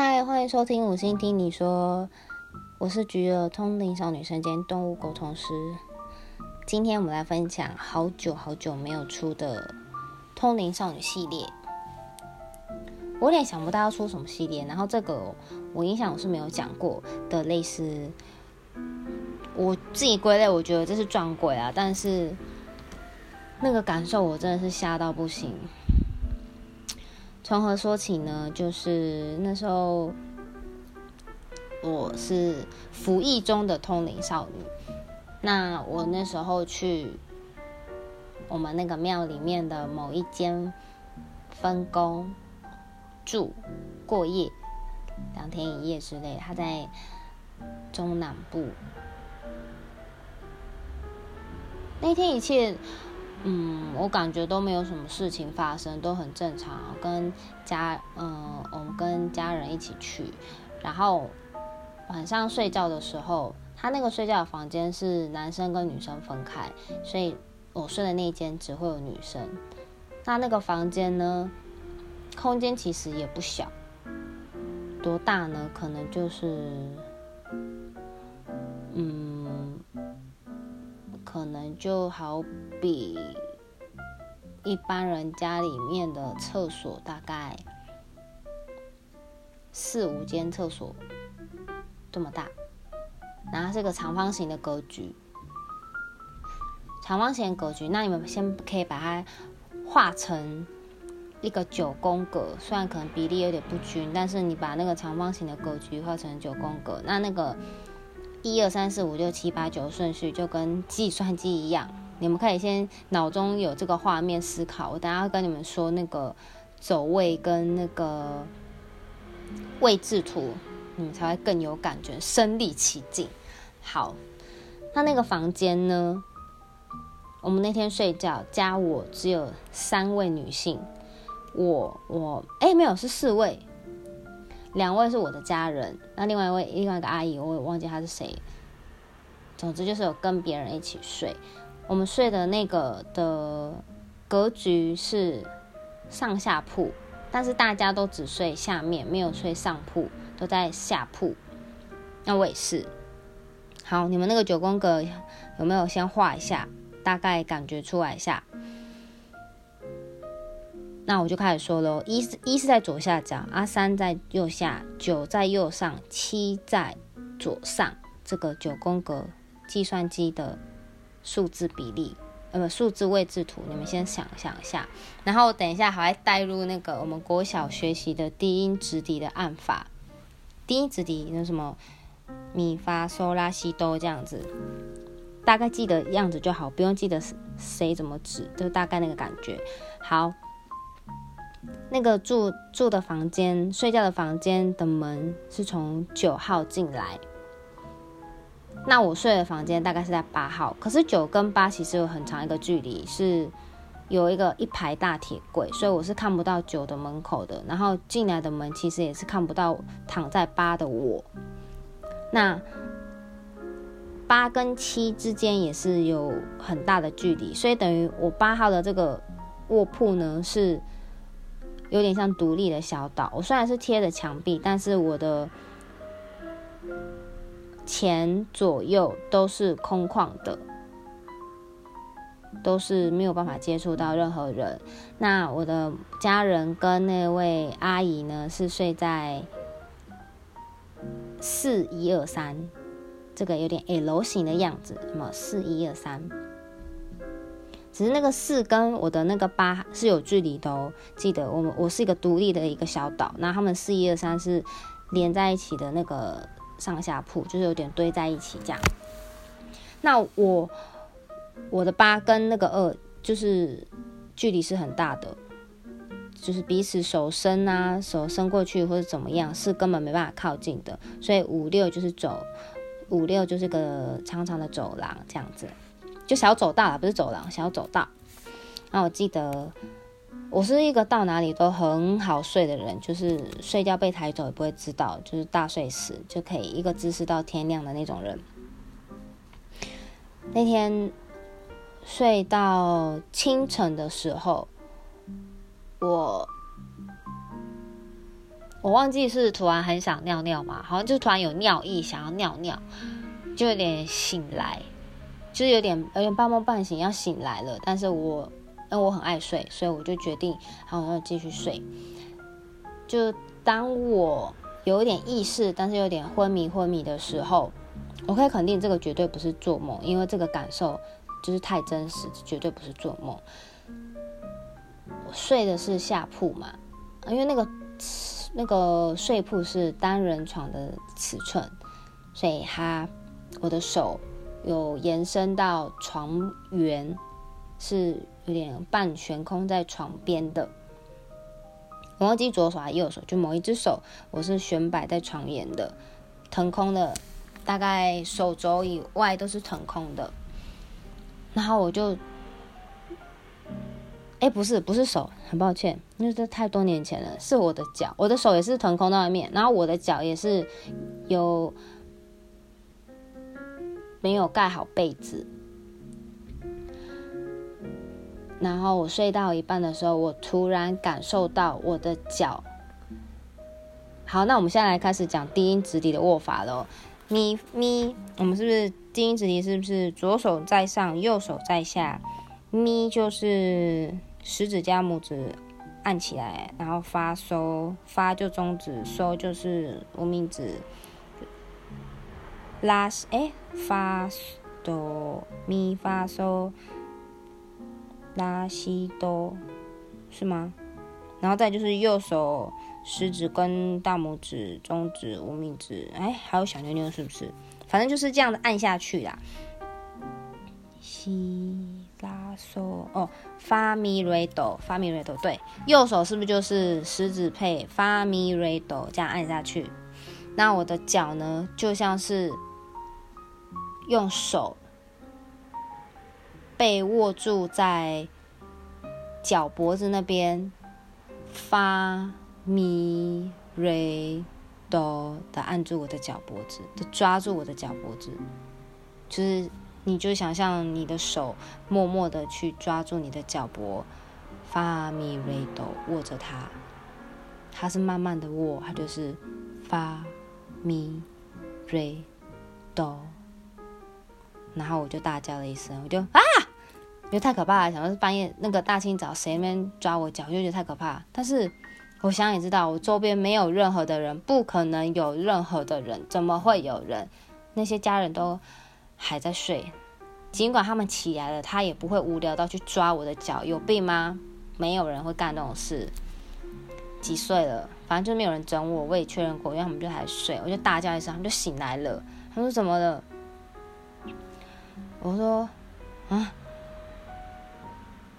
嗨，欢迎收听五星听你说，我是菊儿，通灵少女身兼动物沟通师。今天我们来分享好久好久没有出的通灵少女系列。我有点想不到要出什么系列，然后这个我印象我是没有讲过的，类似我自己归类，我觉得这是撞鬼啊，但是那个感受我真的是吓到不行。从何说起呢？就是那时候我是服役中的通灵少女，那我那时候去我们那个庙里面的某一间分工住过夜，两天一夜之类，他在中南部。那天一切。嗯，我感觉都没有什么事情发生，都很正常。跟家，嗯，我们跟家人一起去，然后晚上睡觉的时候，他那个睡觉的房间是男生跟女生分开，所以我睡的那间只会有女生。那那个房间呢，空间其实也不小，多大呢？可能就是，嗯。可能就好比一般人家里面的厕所，大概四五间厕所这么大，然后是个长方形的格局，长方形格局。那你们先可以把它画成一个九宫格，虽然可能比例有点不均，但是你把那个长方形的格局画成九宫格，那那个。一二三四五六七八九顺序就跟计算机一样，你们可以先脑中有这个画面思考。我等下跟你们说那个走位跟那个位置图，你们才会更有感觉，身临其境。好，那那个房间呢？我们那天睡觉加我只有三位女性，我我哎没有是四位。两位是我的家人，那另外一位另外一个阿姨，我也忘记她是谁。总之就是有跟别人一起睡，我们睡的那个的格局是上下铺，但是大家都只睡下面，没有睡上铺，都在下铺。那我也是。好，你们那个九宫格有没有先画一下，大概感觉出来一下？那我就开始说喽，一是一是在左下角，啊三在右下，九在右上，七在左上。这个九宫格计算机的数字比例，呃数字位置图，你们先想想一下。然后等一下还会带入那个我们国小学习的低音直笛的按法，低音直笛那什么咪发嗦拉西哆这样子，大概记得样子就好，不用记得谁怎么指，就大概那个感觉。好。那个住住的房间、睡觉的房间的门是从九号进来，那我睡的房间大概是在八号。可是九跟八其实有很长一个距离，是有一个一排大铁柜，所以我是看不到九的门口的。然后进来的门其实也是看不到躺在八的我。那八跟七之间也是有很大的距离，所以等于我八号的这个卧铺呢是。有点像独立的小岛。我虽然是贴着墙壁，但是我的前左右都是空旷的，都是没有办法接触到任何人。那我的家人跟那位阿姨呢，是睡在四一二三，这个有点 L 型的样子，什么四一二三。只是那个四跟我的那个八是有距离的哦。记得我们我是一个独立的一个小岛，那他们四一二三是连在一起的那个上下铺，就是有点堆在一起这样。那我我的八跟那个二就是距离是很大的，就是彼此手伸啊，手伸过去或者怎么样是根本没办法靠近的。所以五六就是走五六就是个长长的走廊这样子。就小走道啊，不是走廊，小走道。那我记得我是一个到哪里都很好睡的人，就是睡觉被抬走也不会知道，就是大睡时就可以一个姿势到天亮的那种人。那天睡到清晨的时候，我我忘记是突然很想尿尿嘛，好像就突然有尿意，想要尿尿，就有点醒来，就是有点有点半梦半醒要醒来了。但是我因为我很爱睡，所以我就决定好要继续睡。就当我有点意识，但是有点昏迷昏迷的时候，我可以肯定这个绝对不是做梦，因为这个感受就是太真实，绝对不是做梦。我睡的是下铺嘛，因为那个。那个睡铺是单人床的尺寸，所以它我的手有延伸到床缘，是有点半悬空在床边的。我忘记左手还是右手，就某一只手我是悬摆在床沿的，腾空的，大概手肘以外都是腾空的。然后我就。哎，不是，不是手，很抱歉，因为这太多年前了。是我的脚，我的手也是腾空在外面，然后我的脚也是有没有盖好被子。然后我睡到一半的时候，我突然感受到我的脚。好，那我们现在来开始讲低音直笛的握法喽。咪咪，我们是不是低音直笛？是不是左手在上，右手在下？咪就是。食指加拇指按起来，然后发收，发就中指，收就是无名指。拉哎发哆咪发收拉西哆是吗？然后再就是右手食指跟大拇指、中指、无名指，哎，还有小妞妞是不是？反正就是这样的按下去啦。西。拉嗦哦，发咪瑞哆，发咪瑞哆，对，右手是不是就是食指配发咪瑞哆，这样按下去？那我的脚呢，就像是用手被握住在脚脖子那边，发咪瑞哆的按住我的脚脖子，就抓住我的脚脖子，就是。你就想象你的手默默的去抓住你的脚脖，发咪瑞哆握着它，它是慢慢的握，它就是发咪瑞哆，然后我就大叫了一声，我就啊，因为太可怕了，想说是半夜那个大清早谁那边抓我脚，就觉得太可怕。但是我想也知道，我周边没有任何的人，不可能有任何的人，怎么会有人？那些家人都。还在睡，尽管他们起来了，他也不会无聊到去抓我的脚，有病吗？没有人会干那种事。几岁了？反正就没有人整我，我也确认过，因为他们就还睡，我就大叫一声，他们就醒来了。他说怎么了？我说啊，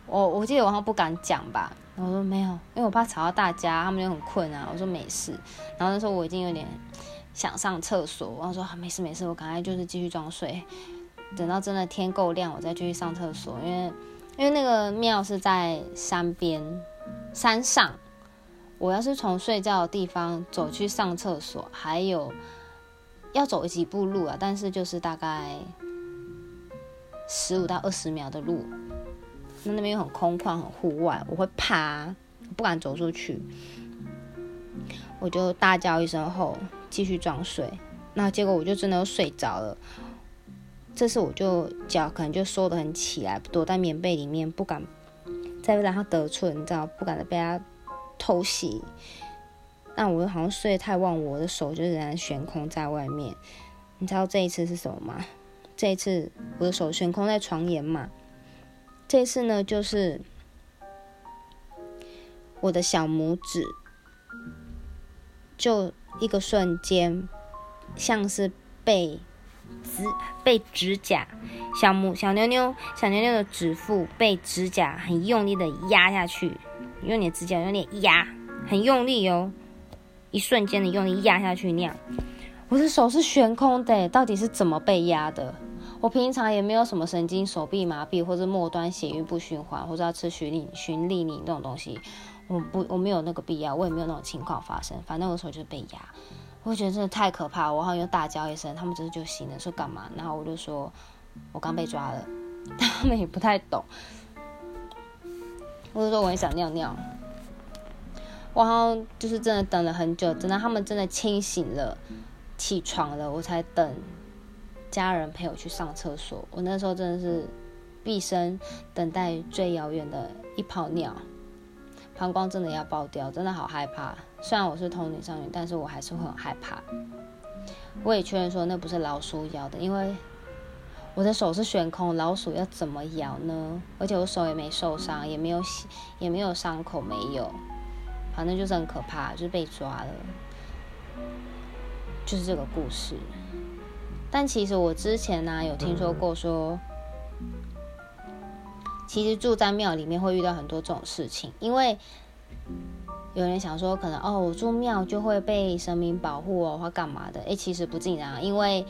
我我记得我好不敢讲吧。我说没有，因为我怕吵到大家，他们就很困啊。我说没事。然后那时候我已经有点。想上厕所，我说没事没事，我赶快就是继续装睡，等到真的天够亮，我再继续上厕所。因为因为那个庙是在山边山上，我要是从睡觉的地方走去上厕所，还有要走几步路啊，但是就是大概十五到二十秒的路，那那边又很空旷很户外，我会怕，不敢走出去，我就大叫一声后。继续装睡，那结果我就真的睡着了。这次我就脚可能就缩得很起来，躲在棉被里面，不敢再让他得寸，你知道，不敢被他偷袭。那我又好像睡得太忘我，的手就仍然悬空在外面。你知道这一次是什么吗？这次我的手悬空在床沿嘛。这次呢，就是我的小拇指就。一个瞬间，像是被指被指甲小木小妞妞小妞妞的指腹被指甲很用力的压下去，用你的指甲用力压，很用力哦，一瞬间的用力压下去那样。我的手是悬空的，到底是怎么被压的？我平常也没有什么神经手臂麻痹或者末端血液不循环，或者要吃循利循利宁这种东西。我不，我没有那个必要，我也没有那种情况发生。反正我手就是被压，我觉得真的太可怕。我好像又大叫一声，他们只是就醒了，说干嘛？然后我就说，我刚被抓了。他们也不太懂。我就说我很想尿尿。我好像就是真的等了很久，等到他们真的清醒了、起床了，我才等家人陪我去上厕所。我那时候真的是毕生等待最遥远的一泡尿，膀胱真的要爆掉，真的好害怕。虽然我是童女少女，但是我还是会很害怕。我也确认说那不是老鼠咬的，因为我的手是悬空，老鼠要怎么咬呢？而且我手也没受伤，也没有，也没有伤口，没有，反正就是很可怕，就是被抓了，就是这个故事。但其实我之前呢有听说过说，其实住在庙里面会遇到很多这种事情，因为。有人想说，可能哦，我住庙就会被神明保护哦，或干嘛的？哎，其实不尽然，因为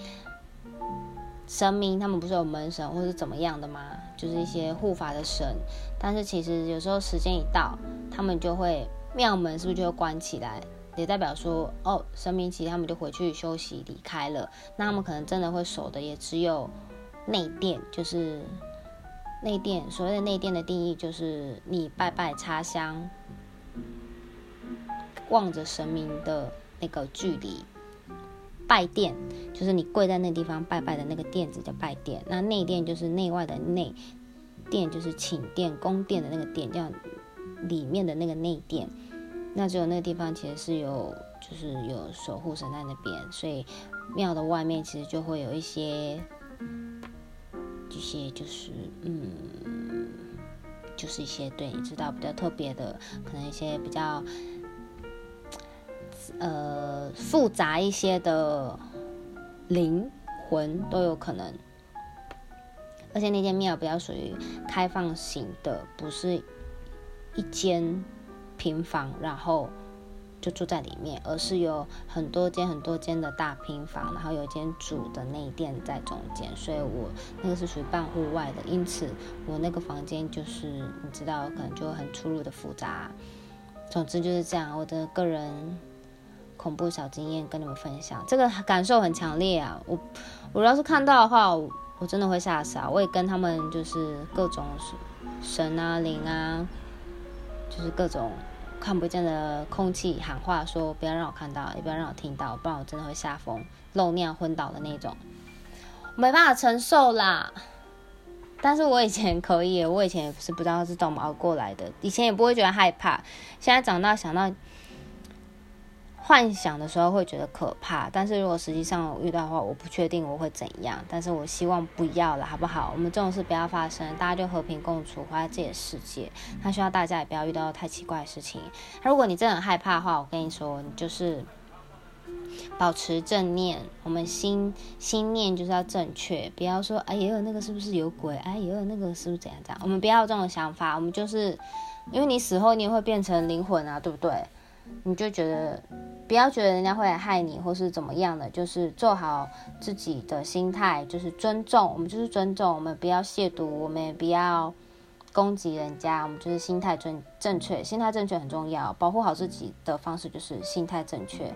神明他们不是有门神或是怎么样的吗？就是一些护法的神。但是其实有时候时间一到，他们就会庙门是不是就会关起来？也代表说，哦，神明其实他们就回去休息离开了。那他们可能真的会守的也只有内殿，就是内殿。所谓的内殿的定义，就是你拜拜插香。望着神明的那个距离，拜殿就是你跪在那地方拜拜的那个殿子叫拜殿。那内殿就是内外的内殿，就是寝殿、宫殿的那个殿，叫里面的那个内殿。那只有那个地方其实是有，就是有守护神在那边，所以庙的外面其实就会有一些这些，就是嗯，就是一些对你知道比较特别的，可能一些比较。呃，复杂一些的灵魂都有可能，而且那间庙比较属于开放型的，不是一间平房，然后就住在里面，而是有很多间很多间的大平房，然后有一间主的内殿在中间，所以我那个是属于半户外的，因此我那个房间就是你知道，可能就很出入的复杂。总之就是这样，我的个人。恐怖小经验跟你们分享，这个感受很强烈啊！我我要是看到的话，我真的会吓死啊！我也跟他们就是各种神啊灵啊，就是各种看不见的空气喊话，说不要让我看到，也不要让我听到，不然我真的会吓疯、漏尿、昏倒的那种，没办法承受啦。但是我以前可以，我以前也不是不知道是怎么熬过来的，以前也不会觉得害怕，现在长大想到。幻想的时候会觉得可怕，但是如果实际上遇到的话，我不确定我会怎样。但是我希望不要了，好不好？我们这种事不要发生，大家就和平共处，活在自己的世界。那希望大家也不要遇到太奇怪的事情。如果你真的很害怕的话，我跟你说，你就是保持正念。我们心心念就是要正确，不要说哎呀那个是不是有鬼？哎呀那个是不是怎样怎样？我们不要这种想法。我们就是因为你死后你也会变成灵魂啊，对不对？你就觉得。不要觉得人家会来害你，或是怎么样的，就是做好自己的心态，就是尊重，我们就是尊重，我们不要亵渎，我们也不要攻击人家，我们就是心态正正确，心态正确很重要，保护好自己的方式就是心态正确，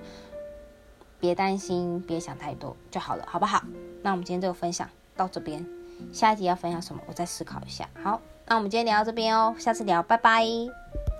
别担心，别想太多就好了，好不好？那我们今天这个分享到这边，下一集要分享什么，我再思考一下。好，那我们今天聊到这边哦，下次聊，拜拜。